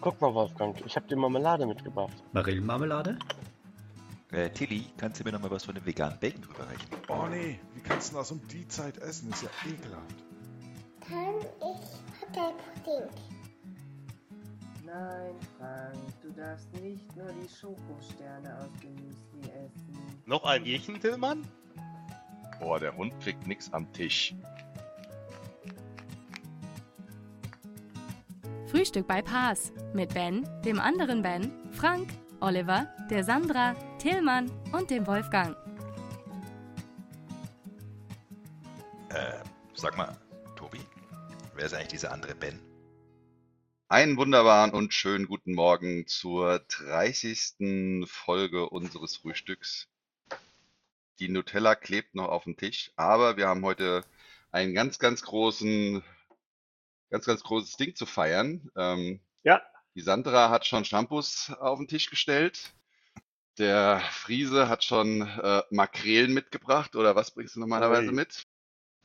Guck mal, Wolfgang, ich habe dir Marmelade mitgebracht. Marillenmarmelade? Äh, Tilly, kannst du mir noch mal was von dem veganen Bacon rüberreichen? Oh nee, wie kannst du das um die Zeit essen? Ist ja ekelhaft. Kann ich Hotelpudding? Nein, Frank, du darfst nicht nur die Schokosterne aus dem Müsli essen. Noch ein Jächen, Tillmann? Boah, der Hund kriegt nix am Tisch. Frühstück bei Paas mit Ben, dem anderen Ben, Frank, Oliver, der Sandra, Tillmann und dem Wolfgang. Äh, sag mal, Tobi, wer ist eigentlich dieser andere Ben? Einen wunderbaren und schönen guten Morgen zur 30. Folge unseres Frühstücks. Die Nutella klebt noch auf dem Tisch, aber wir haben heute einen ganz, ganz großen, ganz, ganz großes Ding zu feiern. Ähm, Ja. Die Sandra hat schon Shampoos auf den Tisch gestellt. Der Friese hat schon äh, Makrelen mitgebracht. Oder was bringst du normalerweise Ui. mit?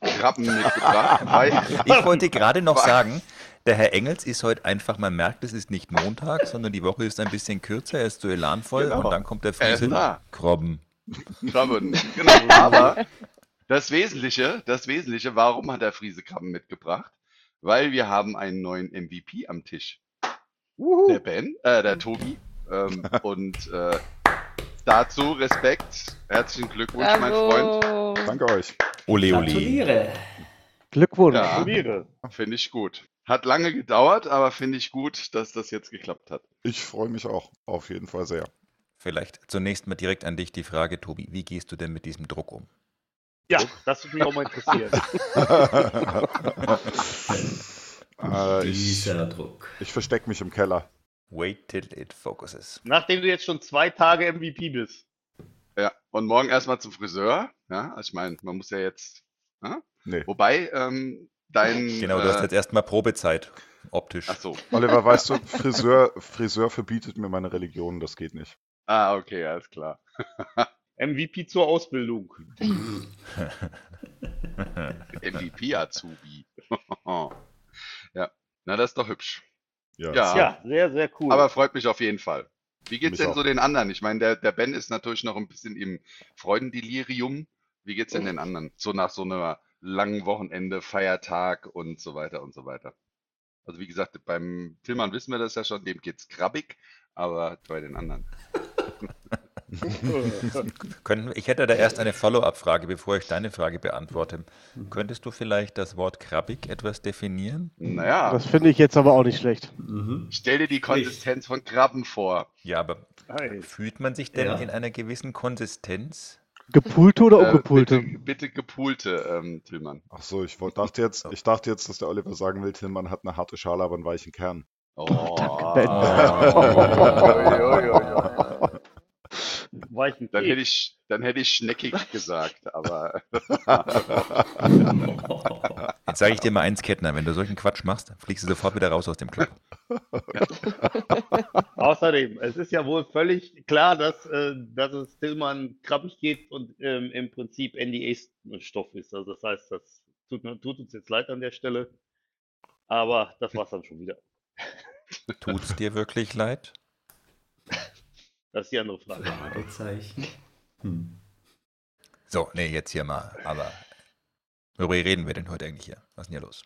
Krabben mitgebracht. Ich wollte gerade noch sagen, der Herr Engels ist heute einfach, man merkt, es ist nicht Montag, sondern die Woche ist ein bisschen kürzer, er ist so elanvoll Genau. und dann kommt der Er Friese. da. Krabben. Krabben. Genau. Aber das Wesentliche, das Wesentliche, warum hat der Friese Krabben mitgebracht? Weil wir haben einen neuen MVP am Tisch. Der Ben, äh, der Tobi. Ähm, und äh, dazu Respekt. Herzlichen Glückwunsch, mein Freund. Danke euch. Ole, ole. Gratuliere. Glückwunsch. Ja. Gratuliere. Finde ich gut. Hat lange gedauert, aber finde ich gut, dass das jetzt geklappt hat. Ich freue mich auch auf jeden Fall sehr. Vielleicht zunächst mal direkt an dich die Frage, Tobi, wie gehst du denn mit diesem Druck um? Ja, das würde mich auch mal interessieren. äh, ich Dieser Druck. ich verstecke mich im Keller. Wait till it focuses. Nachdem du jetzt schon zwei Tage MVP bist. Ja, und morgen erstmal zum Friseur. Ja, also ich meine, man muss ja jetzt. Ja? Nee. Wobei, ähm, dein. Genau, du hast äh, jetzt erstmal Probezeit, optisch. Ach so. Oliver, weißt du, Friseur, Friseur verbietet mir meine Religion, das geht nicht. Ah, okay, alles klar. MVP zur Ausbildung. MVP-Azubi. ja, na, das ist doch hübsch. Ja. Ja. Ja, sehr, sehr cool. Aber freut mich auf jeden Fall. Wie geht's Mich denn auch. so den anderen? Ich meine, der, der Ben ist natürlich noch ein bisschen im Freudendelirium. Wie geht's denn den anderen? So nach so einer langen Wochenende, Feiertag und so weiter und so weiter. Also wie gesagt, beim Tillmann wissen wir das ja schon, dem geht's krabbig, aber bei den anderen. Können, ich hätte da erst eine Follow-up-Frage, bevor ich deine Frage beantworte. Könntest du vielleicht das Wort krabbig etwas definieren? Naja, das finde ich jetzt aber auch nicht schlecht. Mhm. stell dir die Konsistenz von Krabben vor. Ja, aber fühlt man sich denn Ja. in einer gewissen Konsistenz? Gepulte oder Äh, ungepulte? bitte, bitte gepoolte, ähm, Tillmann. Ach so, ich dachte jetzt, ich dachte jetzt, dass der Oliver sagen will, Tillmann hat eine harte Schale, aber einen weichen Kern. Oh. Ben. Weichen Dann hätte ich, dann hätte ich schneckig gesagt, aber Jetzt sage ich dir mal eins, Kettner, wenn du solchen Quatsch machst, fliegst du sofort wieder raus aus dem Club. Außerdem, es ist ja wohl völlig klar, dass, äh, dass es Tillmann krabbig geht und ähm, im Prinzip NDA-Stoff ist. Also das heißt, das tut, mir- tut uns jetzt leid an der Stelle. Aber das war's dann schon wieder. Tut's dir wirklich leid? Das ist die andere Frage. Fragezeichen. Hm. So, nee, jetzt hier mal. Aber worüber reden wir denn heute eigentlich hier? Was ist denn hier los?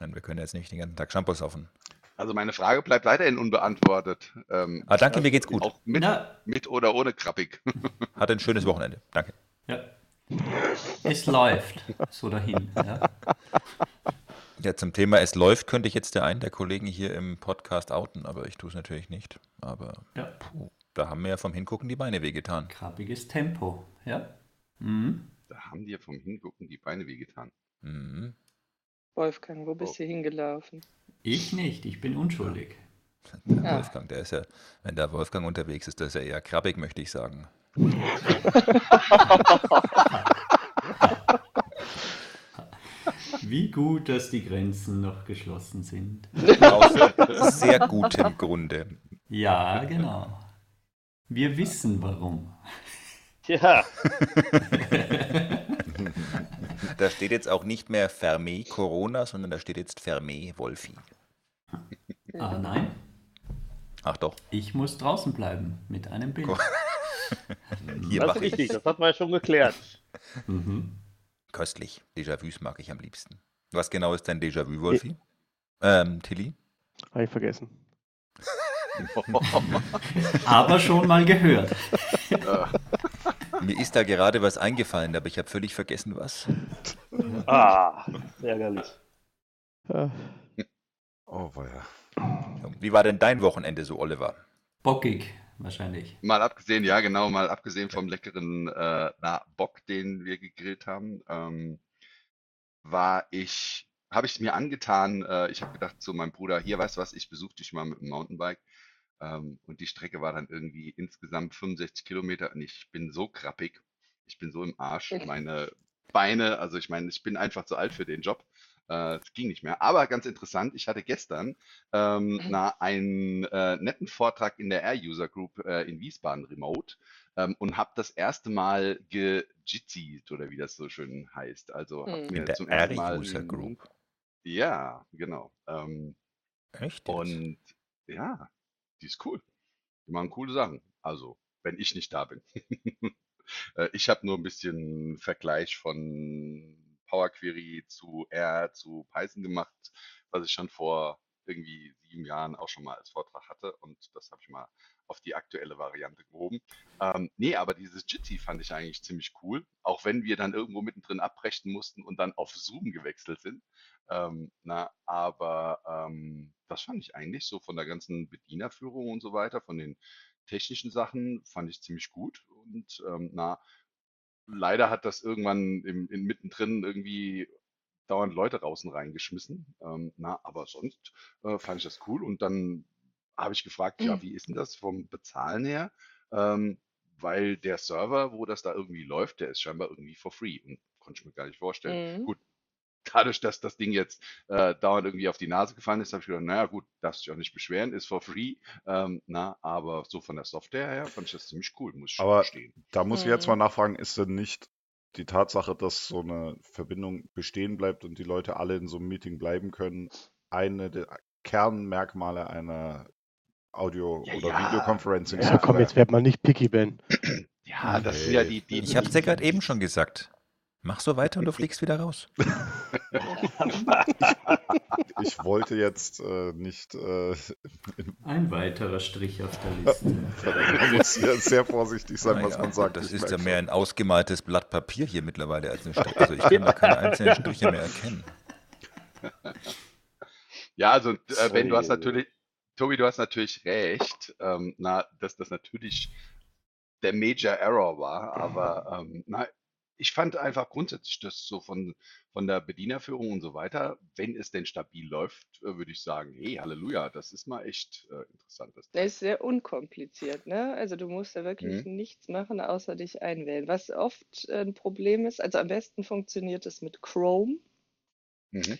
Nein, wir können jetzt nicht den ganzen Tag Shampoos saufen. also meine Frage bleibt weiterhin unbeantwortet. Ähm, Ah, danke, mir geht's gut. auch mit, mit oder ohne krabbig. Hatte ein schönes Wochenende. Danke. ja. Es läuft so dahin. Ja. Ja, zum Thema Es läuft könnte ich jetzt der einen der Kollegen hier im Podcast outen, aber ich tue es natürlich nicht. Aber ja. puh, da haben mir ja vom Hingucken die Beine wehgetan. Krabbiges Tempo. Ja. Mhm. Da haben dir vom Hingucken die Beine wehgetan. Mhm. Wolfgang, wo bist Oh. du hingelaufen? Ich nicht, ich bin unschuldig. Der Ja. Wolfgang, der ist ja, wenn der Wolfgang unterwegs ist, der ist ja eher krabbig, möchte ich sagen. Wie gut, dass die Grenzen noch geschlossen sind. Aus sehr gutem Grunde. Ja, genau. Wir wissen warum. Ja, Da steht jetzt auch nicht mehr Fermé Corona, sondern da steht jetzt Fermé Wolfi. Ah, nein. Ach doch. Ich muss draußen bleiben mit einem Bild. Hier Das mach ist ich. richtig, das hatten wir ja schon geklärt. Mhm. Köstlich. Déjà-vus mag ich am liebsten. Was genau ist dein Déjà-vu, Wolfi? Ähm, Tilly? Habe ich vergessen. Aber schon mal gehört. Mir ist da gerade was eingefallen, aber ich habe völlig vergessen, was. Ah, ärgerlich. Äh, Oh, weia. Wie war denn dein Wochenende so, Oliver? Bockig, wahrscheinlich. Mal abgesehen, ja genau, mal abgesehen vom leckeren äh, na, Bock, den wir gegrillt haben, ähm, war ich, habe ich mir angetan, äh, ich habe gedacht zu meinem Bruder, hier, weißt du was, ich besuche dich mal mit dem Mountainbike. Ähm, und die Strecke war dann irgendwie insgesamt 65 Kilometer und ich bin so krappig, ich bin so im Arsch, meine Beine, also ich meine, ich bin einfach zu alt für den Job. Äh, Es ging nicht mehr. Aber ganz interessant, ich hatte gestern ähm, na, einen äh, netten Vortrag in der Air-User Group äh, in Wiesbaden remote ähm, und habe das erste Mal gejitzied oder wie das so schön heißt. Also hab Hm. mir In der zum ersten Mal Air-User Group. Ja, genau. Ähm, Echt? jetzt? und ja, die ist cool. Die machen coole Sachen. Also, wenn ich nicht da bin. Äh, ich habe nur ein bisschen Vergleich von Power Query zu R zu Python gemacht, was ich schon vor irgendwie sieben Jahren auch schon mal als Vortrag hatte und das habe ich mal auf die aktuelle Variante gehoben. Ähm, nee, aber dieses Jitsi fand ich eigentlich ziemlich cool, auch wenn wir dann irgendwo mittendrin abbrechen mussten und dann auf Zoom gewechselt sind. Ähm, na, aber ähm, das fand ich eigentlich so von der ganzen Bedienerführung und so weiter, von den technischen Sachen, fand ich ziemlich gut. Und ähm, na, leider hat das irgendwann im, in, mittendrin irgendwie dauernd Leute draußen reingeschmissen. Ähm, na, aber sonst äh, fand ich das cool. Und dann habe ich gefragt, ja, wie ist denn das vom Bezahlen her? Ähm, weil der Server, wo das da irgendwie läuft, der ist scheinbar irgendwie for free. Und konnte ich mir gar nicht vorstellen. Mhm. Gut, dadurch, dass das Ding jetzt äh, dauernd irgendwie auf die Nase gefallen ist, habe ich gedacht, naja gut, darfst dich auch nicht beschweren, ist for free. Ähm, na, aber so von der Software her fand ich das ziemlich cool, muss ich schon Aber gestehen. da muss ich jetzt Mhm. mal nachfragen, ist denn nicht die Tatsache, dass so eine Verbindung bestehen bleibt und die Leute alle in so einem Meeting bleiben können, eine der Kernmerkmale einer Audio- Ja, oder ja. Videoconferencing ja, komm, jetzt werd mal nicht picky, Ben. Ja, das sind ja die, die, Ich habe es ja gerade eben schon gesagt. Mach so weiter und du fliegst wieder raus. Ich wollte jetzt äh, nicht, äh, Ein weiterer Strich auf der Liste. man muss hier sehr vorsichtig sein, was Naja, man sagt. Das ich ist ja mehr ein ausgemaltes Blatt Papier hier mittlerweile als eine Stadt. Also ich kann da keine einzelnen Striche mehr erkennen. Ja, also äh, Ben, du hast natürlich, Tobi, du hast natürlich recht, ähm, na, dass das natürlich der Major Error war, aber ähm, na, ich fand einfach grundsätzlich das so von, von der Bedienerführung und so weiter, wenn es denn stabil läuft, äh, würde ich sagen, hey, Halleluja, das ist mal echt äh, interessant. Das Der ist sehr unkompliziert, ne? Also du musst da wirklich Mhm. nichts machen, außer dich einwählen. Was oft äh, ein Problem ist, also am besten funktioniert es mit Chrome. Mhm.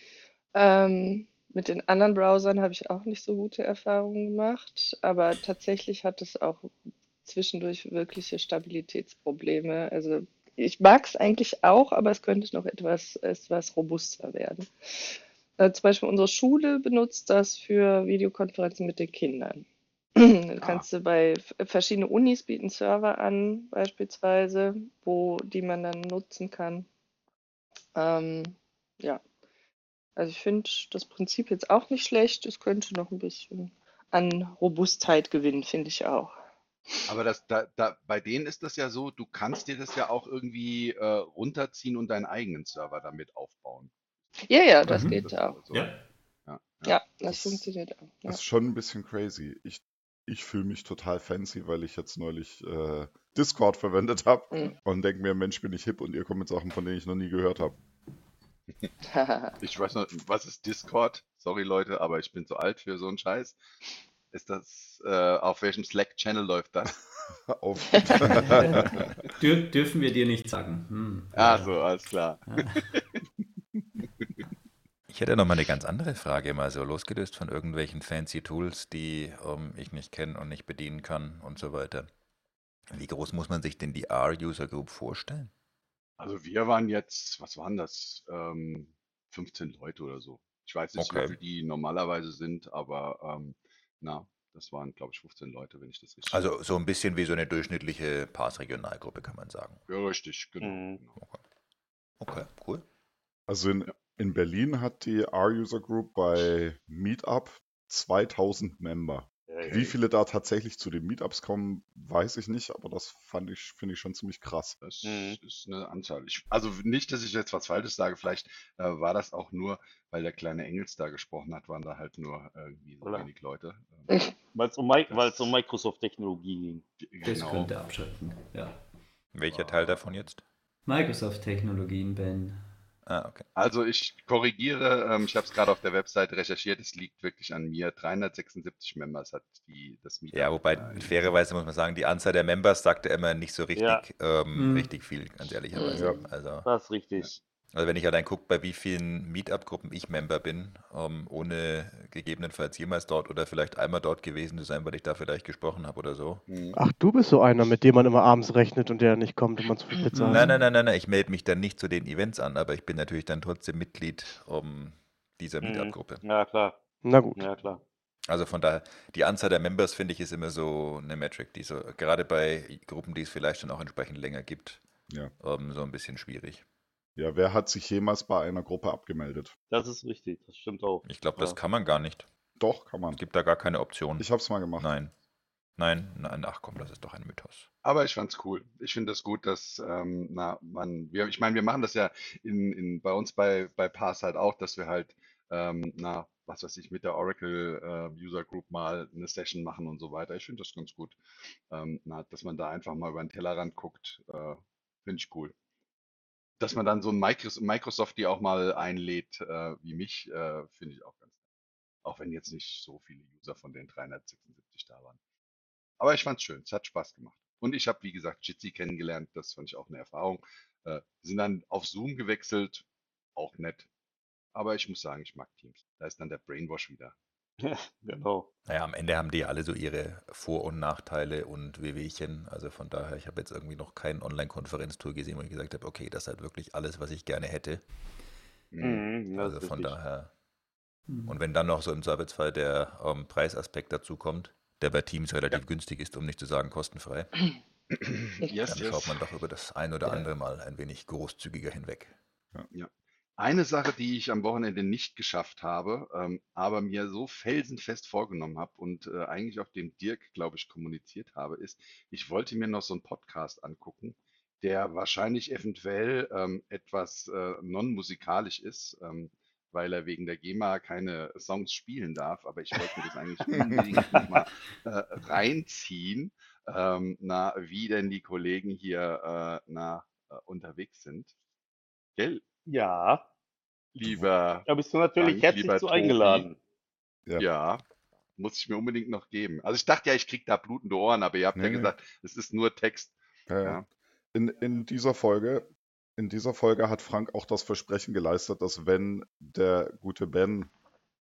Ähm, mit den anderen Browsern habe ich auch nicht so gute Erfahrungen gemacht, aber tatsächlich hat es auch zwischendurch wirkliche Stabilitätsprobleme. Also ich mag es eigentlich auch, aber es könnte noch etwas, etwas robuster werden. Äh, zum Beispiel unsere Schule benutzt das für Videokonferenzen mit den Kindern. Dann Ah. kannst du bei f- verschiedene Unis bieten Server an, beispielsweise, wo die man dann nutzen kann. Ähm, ja, also ich finde das Prinzip jetzt auch nicht schlecht. Es könnte noch ein bisschen an Robustheit gewinnen, finde ich auch. Aber das, da, da, bei denen ist das ja so, du kannst dir das ja auch irgendwie äh, runterziehen und deinen eigenen Server damit aufbauen. Ja, ja, das Mhm. geht Das auch. so. Ja. Ja, ja. Ja, das Das- funktioniert auch. Ja. Das ist schon ein bisschen crazy. Ich, ich fühle mich total fancy, weil ich jetzt neulich äh, Discord verwendet habe Mhm. und denke mir, Mensch, bin ich hip und ihr kommt mit Sachen, von denen ich noch nie gehört habe. Ich weiß noch, was ist Discord? Sorry Leute, aber ich bin zu alt für so einen Scheiß. Ist das, äh, auf welchem Slack-Channel läuft das? Auf Dür dürfen wir dir nicht sagen. Hm. Ah, so, alles klar. Ich hätte noch mal eine ganz andere Frage, mal so losgelöst von irgendwelchen fancy Tools, die ähm, ich nicht kenne und nicht bedienen kann und so weiter. Wie groß muss man sich denn die R-User Group vorstellen? Also wir waren jetzt, was waren das? Ähm, 15 Leute oder so. Ich weiß nicht, Okay. wie viele die normalerweise sind, aber ähm, na, Das waren, glaube ich, 15 Leute, wenn ich das richtig Also so ein bisschen wie so eine durchschnittliche Pass-Regionalgruppe, kann man sagen. Ja, richtig, genau. Mhm. genau. Okay, cool. Also in, in Berlin hat die R-User Group bei Meetup 2000 Member. Wie viele da tatsächlich zu den Meetups kommen, weiß ich nicht, aber das fand ich, finde ich schon ziemlich krass. Das Mhm. ist eine Anzahl. Ich, also nicht, dass ich jetzt was Falsches sage, vielleicht äh, war das auch nur, weil der kleine Engels da gesprochen hat, waren da halt nur irgendwie so wenig Leute. Ähm, Weil es um, um Microsoft-Technologie ging. g- Das genau. könnte abschrecken. Ja. Welcher Teil davon jetzt? Microsoft-Technologien, Ben. Ah, okay. Also ich korrigiere, ähm, ich habe es gerade auf der Webseite recherchiert, es liegt wirklich an mir. 376 Members hat die, das Meetup. Ja, wobei äh, fairerweise muss man sagen, die Anzahl der Members sagte immer nicht so richtig, Ja. ähm, Mhm. richtig viel, ganz ehrlicherweise. Ja. Also, Das ist richtig. Also wenn ich allein gucke, bei wie vielen Meetup-Gruppen ich Member bin, ähm, ohne gegebenenfalls jemals dort oder vielleicht einmal dort gewesen zu sein, weil ich da vielleicht gesprochen habe oder so. mhm. Ach, du bist so einer, mit dem man immer abends rechnet und der nicht kommt und man zu viel Pizza Nein, hat. nein, nein, nein, nein, ich melde mich dann nicht zu den Events an, aber ich bin natürlich dann trotzdem Mitglied um, dieser Mhm. Meetup-Gruppe. Ja, klar. Na gut. Ja, klar. Also von daher, die Anzahl der Members, finde ich, ist immer so eine Metric, die so, gerade bei Gruppen, die es vielleicht schon auch entsprechend länger gibt, Ja. ähm, so ein bisschen schwierig. Ja, wer hat sich jemals bei einer Gruppe abgemeldet? Das ist richtig. Das stimmt auch. Ich glaube, das Ja. kann man gar nicht. Doch, kann man. Es gibt da gar keine Option. Ich hab's mal gemacht. Nein. Nein, nein, ach komm, das ist doch ein Mythos. Aber ich fand's cool. Ich finde es das gut, dass ähm, na, man, wir, ich meine, wir machen das ja in, in, bei uns bei, bei Pass halt auch, dass wir halt, ähm, na, was weiß ich, mit der Oracle äh, User Group mal eine Session machen und so weiter. Ich finde das ganz gut. Ähm, na, dass man da einfach mal über den Tellerrand guckt, äh, finde ich cool. Dass man dann so ein Micros Microsoft die auch mal einlädt, äh, wie mich, äh, finde ich auch ganz nett. Auch wenn jetzt nicht so viele User von den 376 da waren. Aber ich fand's schön, es hat Spaß gemacht. Und ich habe, wie gesagt, Jitsi kennengelernt, das fand ich auch eine Erfahrung. Äh, sind dann auf Zoom gewechselt, auch nett. Aber ich muss sagen, ich mag Teams. Da ist dann der Brainwash wieder. genau. Naja, am Ende haben die alle so ihre Vor- und Nachteile und Wehwehchen. Also von daher, ich habe jetzt irgendwie noch kein Online-Konferenztool gesehen, wo ich gesagt habe, okay, das ist halt wirklich alles, was ich gerne hätte. Mhm. Mhm, Also von richtig. daher. Hm. Und wenn dann noch so im Zweifelsfall der ähm, Preisaspekt dazu kommt, der bei Teams relativ günstig ist, um nicht zu sagen kostenfrei, Yes, dann yes. schaut man doch über das ein oder Ja. andere Mal ein wenig großzügiger hinweg. Eine Sache, die ich am Wochenende nicht geschafft habe, ähm, aber mir so felsenfest vorgenommen habe und äh, eigentlich auch dem Dirk, glaube ich, kommuniziert habe, ist, ich wollte mir noch so einen Podcast angucken, der wahrscheinlich eventuell ähm, etwas äh, non-musikalisch ist, ähm, weil er wegen der GEMA keine Songs spielen darf, aber ich wollte mir das eigentlich unbedingt mal äh, reinziehen, ähm, na, wie denn die Kollegen hier äh, na, äh, unterwegs sind. Gell? Ja, Lieber, da bist du natürlich Frank, herzlich zu Tobi. eingeladen. Ja. ja, muss ich mir unbedingt noch geben. Also ich dachte ja, ich krieg da blutende Ohren, aber ihr habt ja Nee, nee. gesagt, es ist nur Text. Ja. Ja. In, in dieser Folge, in dieser Folge hat Frank auch das Versprechen geleistet, dass wenn der gute Ben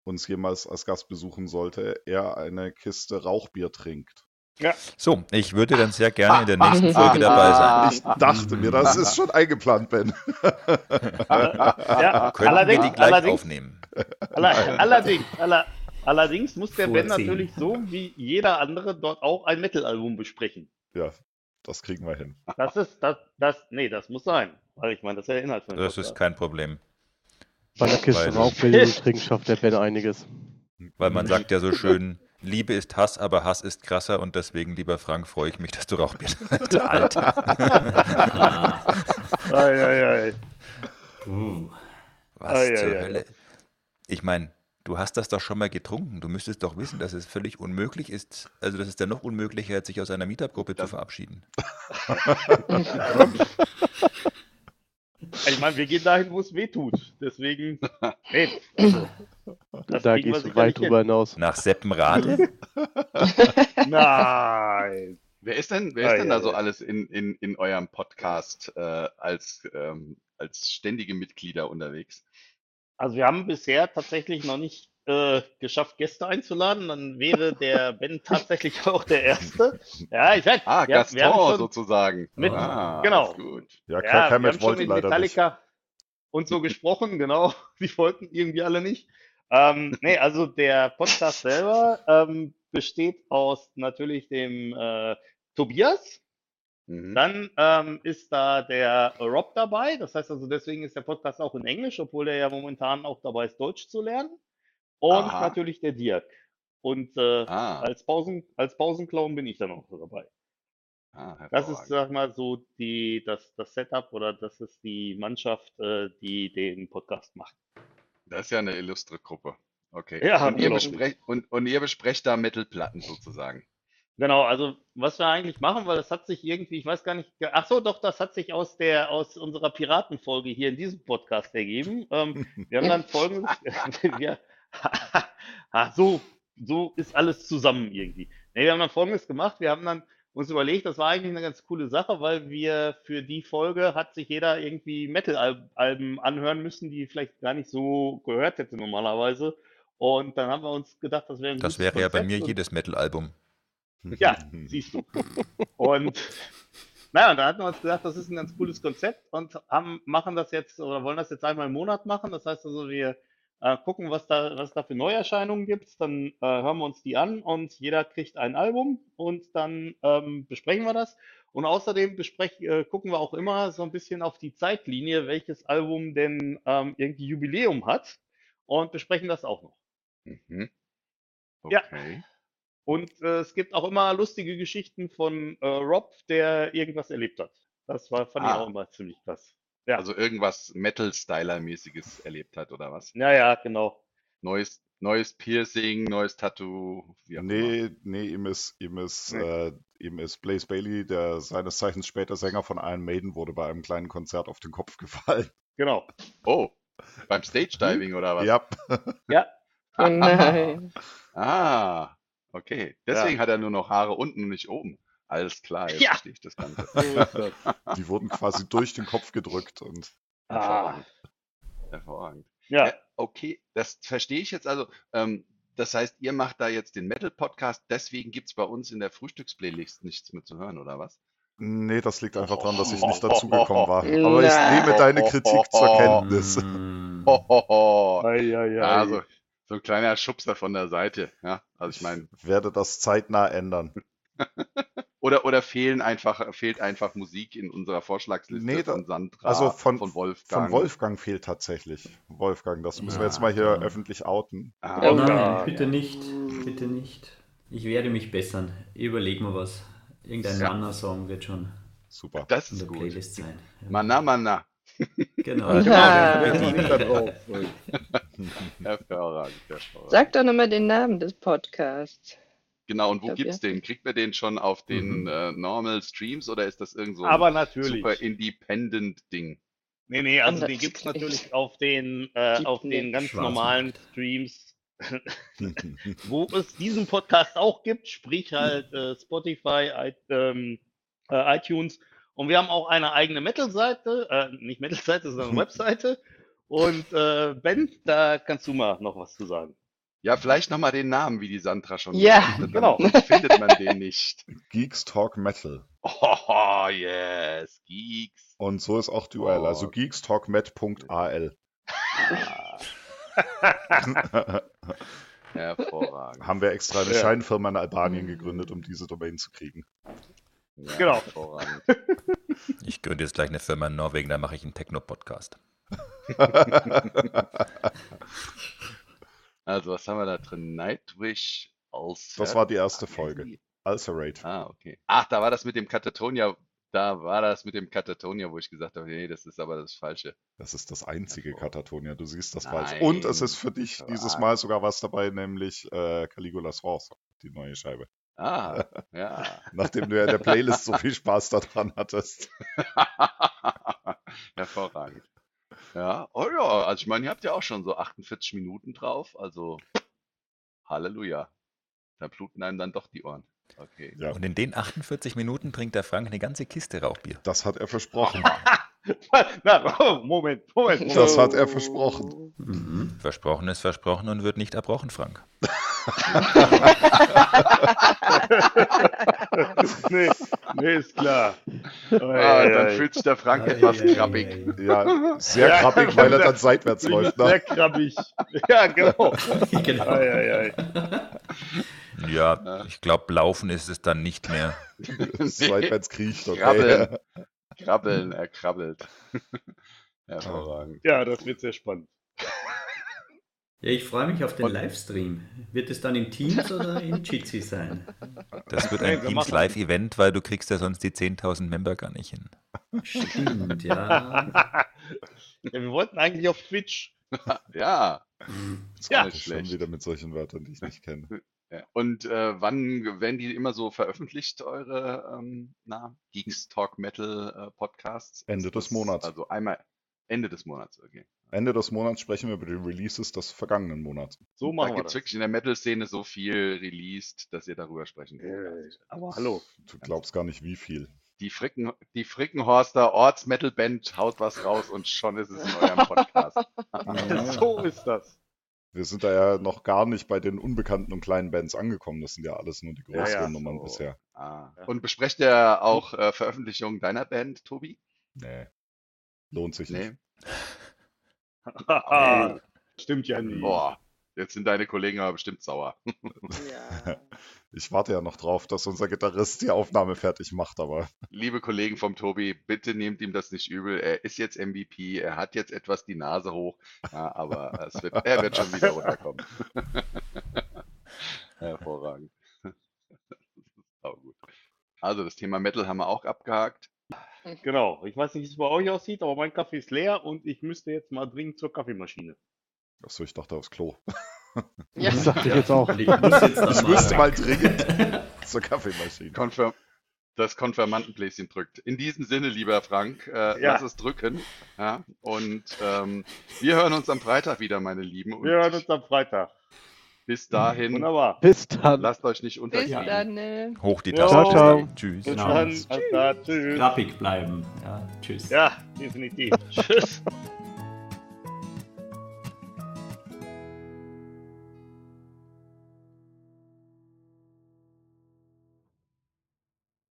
uns jemals als Gast besuchen sollte, er eine Kiste Rauchbier trinkt. So, ich würde dann sehr gerne in der nächsten Folge dabei sein. Ich dachte mir, das ist schon eingeplant, Ben. Ja, Könnten wir allerdings, die gleich allerdings, aufnehmen? aller, allerdings, aller, allerdings muss der Ben Vorziehen. natürlich so wie jeder andere dort auch ein Metal-Album besprechen. Ja, das kriegen wir hin. Das ist, das, das, nee, das muss sein. Weil ich meine, das ist ja der Inhalt von dem Das ist kein Problem. Bei der Kiste zu trinken schafft der Ben einiges. Weil man sagt ja so schön, Liebe ist Hass, aber Hass ist krasser und deswegen, lieber Frank, freue ich mich, dass du Rauchbier Alter. Ei, ei, ei. Uh. Was Ei, zur ei, ei. Hölle? Ich meine, du hast das doch schon mal getrunken. Du müsstest doch wissen, dass es völlig unmöglich ist, also dass es dann noch unmöglicher ist, sich aus einer Meetup-Gruppe zu verabschieden. Ich meine, wir gehen dahin, wo es weh tut. Deswegen, nee, also, da gehst du weit hin. drüber hinaus. Nach Seppenrade? Nein. Wer ist denn, wer ist Ei, denn da ei, so alles in, in, in eurem Podcast äh, als, ähm, als ständige Mitglieder unterwegs? Also wir haben bisher tatsächlich noch nicht äh, geschafft, Gäste einzuladen. Dann wäre der Ben tatsächlich auch der Erste. Ja, ich weiß. Ah, haben Gaston schon sozusagen. mit, ah, genau. Ja, Ja, haben schon wollte mit leider nicht. Metallica und so gesprochen, genau. Die wollten irgendwie alle nicht. Ähm, nee, also der Podcast selber ähm, besteht aus natürlich dem äh, Tobias. Mhm. Dann ähm, ist da der Rob dabei. Das heißt also, deswegen ist der Podcast auch in Englisch, obwohl er ja momentan auch dabei ist, Deutsch zu lernen. Und Aha. natürlich der Dirk. Und äh, Ah, als Pausen, als Pausenclown bin ich dann auch dabei. ah, Das ist, sag mal, so die, das, das Setup oder das ist die Mannschaft, äh, die den Podcast macht. Das ist ja eine illustre Gruppe. Okay. Ja, Und ihr besprecht, und, und ihr besprecht da Metal-Platten sozusagen. Genau, also was wir eigentlich machen, weil das hat sich irgendwie, ich weiß gar nicht, ach so, doch, das hat sich aus der, aus unserer Piratenfolge hier in diesem Podcast ergeben. Ähm, wir haben dann folgendes, wir, so, so ist alles zusammen irgendwie. Nee, wir haben dann folgendes gemacht, wir haben dann uns überlegt, das war eigentlich eine ganz coole Sache, weil wir für die Folge hat sich jeder irgendwie Metal-Alben anhören müssen, die vielleicht gar nicht so gehört hätte normalerweise. Und dann haben wir uns gedacht, das wäre ein Das gutes wäre ja bei Konzept mir jedes Metal-Album. ja, siehst du. Und naja, und da hatten wir uns gedacht, das ist ein ganz cooles Konzept und haben, machen das jetzt oder wollen das jetzt einmal im Monat machen. Das heißt also, wir äh, gucken, was da, was da für Neuerscheinungen gibt. Dann äh, hören wir uns die an und jeder kriegt ein Album und dann ähm, besprechen wir das. Und außerdem besprech, äh, gucken wir auch immer so ein bisschen auf die Zeitlinie, welches Album denn ähm, irgendwie Jubiläum hat und besprechen das auch noch. Mhm. Ja. Und äh, es gibt auch immer lustige Geschichten von äh, Rob, der irgendwas erlebt hat. Das war, fand ich Ah. auch immer ziemlich krass. Ja, Also irgendwas Metal-Styler-mäßiges erlebt hat, oder was? ja, ja, genau. Neues, neues Piercing, neues Tattoo, wie auch immer. Nee, nee, ihm ist, ihm ist, Nee. äh, ihm ist Blaze Bailey, der seines Zeichens später Sänger von Iron Maiden wurde, bei einem kleinen Konzert auf den Kopf gefallen. Genau. Oh, beim Stage-Diving oder was? Ja, Ja, Oh nein. Ah, okay. Deswegen Ja. hat er nur noch Haare unten und nicht oben. Alles klar, jetzt Ja. verstehe ich das Ganze. die wurden quasi durch den Kopf gedrückt und Ah, Hervorragend. Hervorragend. ja, Ja, okay, das verstehe ich jetzt also. Ähm, das heißt, ihr macht da jetzt den Metal-Podcast, deswegen gibt es bei uns in der Frühstücksplaylist nichts mehr zu hören, oder was? nee, das liegt einfach daran, dass ich nicht dazugekommen war. Aber ich nehme deine Kritik zur Kenntnis. Ei, ei, ei. Ja, so, ein kleiner Schubser von der Seite. Ja, also ich meine, Werde das zeitnah ändern. oder, oder fehlen einfach, fehlt einfach Musik in unserer Vorschlagsliste Nee, da- von Sandra, also von- von Wolfgang. Von Wolfgang fehlt tatsächlich. Wolfgang, das müssen wir Ja, jetzt mal hier ja. öffentlich outen. Ah, Oh Nein, ja. bitte nicht. Bitte nicht. Ich werde mich bessern. Überleg mir was. Irgendein Ja. Manna-Song wird schon Super. das in ist der gut. Playlist sein. Ja. Mana, Genau. Genau, da drauf. Hervorragend, hervorragend. Sag doch nochmal den Namen des Podcasts. Genau, und wo glaub, gibt's ja. den? Kriegt man den schon auf den Mhm. äh, Normal Streams oder ist das irgend so ein Aber natürlich. super independent Ding? Nee, nee, also Anders den gibt's nicht. natürlich auf den, äh, auf den ganz Schwarzmarkt. normalen Streams, wo es diesen Podcast auch gibt, sprich halt äh, Spotify, i- ähm, äh, iTunes. Und wir haben auch eine eigene Metal-Seite, äh, nicht Metal-Seite, sondern Webseite. Und äh, Ben, da kannst du mal noch was zu sagen. Ja, vielleicht nochmal den Namen, wie die Sandra schon Ja, gesagt hat, genau. findet man den nicht. Geeks Talk Metal. Oh, yes, Geeks. Und so ist auch die URL, also Oh. geekstalkmet.al. Hervorragend. Haben wir extra eine. Scheinfirma in Albanien gegründet, um diese Domain zu kriegen. Ja, Genau. Ich gründe jetzt gleich eine Firma in Norwegen, da mache ich einen Techno-Podcast. Also, was haben wir da drin? Nightwish als. Das war die erste Folge. Ulcerate. Ah, okay. Ach, da war das mit dem Katatonia. Da war das mit dem Katatonia, wo ich gesagt habe, nee, das ist aber das Falsche. Das ist das einzige Katatonia, du siehst das Nein. falsch. Und es ist für dich dieses Was? Mal sogar was dabei, nämlich äh, Caligulas Horse, die neue Scheibe. Ah, ja. Nachdem du ja in der Playlist so viel Spaß daran hattest. Hervorragend. Ja, oh ja, also ich meine, ihr habt ja auch schon so 48 Minuten drauf, also Halleluja. Da bluten einem dann doch die Ohren. Okay. Ja, Und in den 48 Minuten trinkt der Frank eine ganze Kiste Rauchbier. das hat er versprochen. Na, oh, Moment, Moment, Moment. Das hat er versprochen. Mhm. Versprochen ist versprochen und wird nicht erbrochen, Frank. nee, Nee, ist klar. Ah, dann fühlt sich der Frank etwas krabbig. Ja, sehr krabbig, weil er dann seitwärts läuft. Ne? Sehr krabbig. Ja, genau. Genau. Ja, ich glaube, laufen ist es dann nicht mehr. Seitwärts kriecht. Okay. Krabbeln. Krabbeln, er krabbelt. Hervorragend. Ja, das wird sehr spannend. Ja, ich freue mich auf den Livestream. Wird es dann im Teams oder in Jitsi sein? Das wird ein wir Teams machen- Live-Event, weil du kriegst ja sonst die 10.000 Member gar nicht hin. Stimmt, ja. Ja, wir wollten eigentlich auf Twitch. Ja. Jetzt Ja. kommt es schon wieder mit solchen Wörtern, die ich nicht kenne. Ja. Und äh, wann werden die immer so veröffentlicht, eure ähm, na, Geeks Talk Metal äh, Podcasts? Ende des das- Monats. Also einmal Ende des Monats, okay. Ende des Monats sprechen wir über die Releases des vergangenen Monats. So Da machen wir gibt es das. wirklich in der Metal-Szene so viel released, dass ihr darüber sprechen könnt. Äh, Aber hallo. Du glaubst gar nicht, wie viel. Die, Fricken, die Frickenhorster Orts-Metal-Band haut was raus und schon ist es in eurem Podcast. So ist das. Wir sind da ja noch gar nicht bei den unbekannten und kleinen Bands angekommen. Das sind ja alles nur die Ja, größeren ja, Nummern so. bisher. Ah. Ja. Und besprecht ihr auch äh, Veröffentlichungen deiner Band, Tobi? Nee. Lohnt sich nicht. Haha, Stimmt ja nicht. Boah, jetzt sind deine Kollegen aber bestimmt sauer. Ja. Ich warte ja noch drauf, dass unser Gitarrist die Aufnahme fertig macht, aber Liebe Kollegen vom Tobi, bitte nehmt ihm das nicht übel. Er ist jetzt MVP, er hat jetzt etwas die Nase hoch, ja, aber es wird, er wird schon wieder runterkommen. Hervorragend. Auch gut. Also das Thema Metal haben wir auch abgehakt. Genau. Ich weiß nicht, wie es bei euch aussieht, aber mein Kaffee ist leer und ich müsste jetzt mal dringend zur Kaffeemaschine. achso, ich dachte aufs Klo. Ja. Das dachte ich jetzt auch. Ich muss jetzt noch Ich müsste mal dringend zur Kaffeemaschine. Konfirm das Konfirmandenbläschen drückt. In diesem Sinne, lieber Frank, äh, Ja. lass es drücken. Ja, und ähm, wir hören uns am Freitag wieder, meine Lieben. Und Wir hören uns am Freitag. Bis dahin, Wunderbar. Bis dann. lasst euch nicht Bis unterkriegen. dann. Ne? Hoch die Ja. Taste. Ciao, ciao. Tschüss. Bis Genau. dann. Tschüss. Klappig bleiben. Ja, tschüss. Ja, definitiv. Tschüss.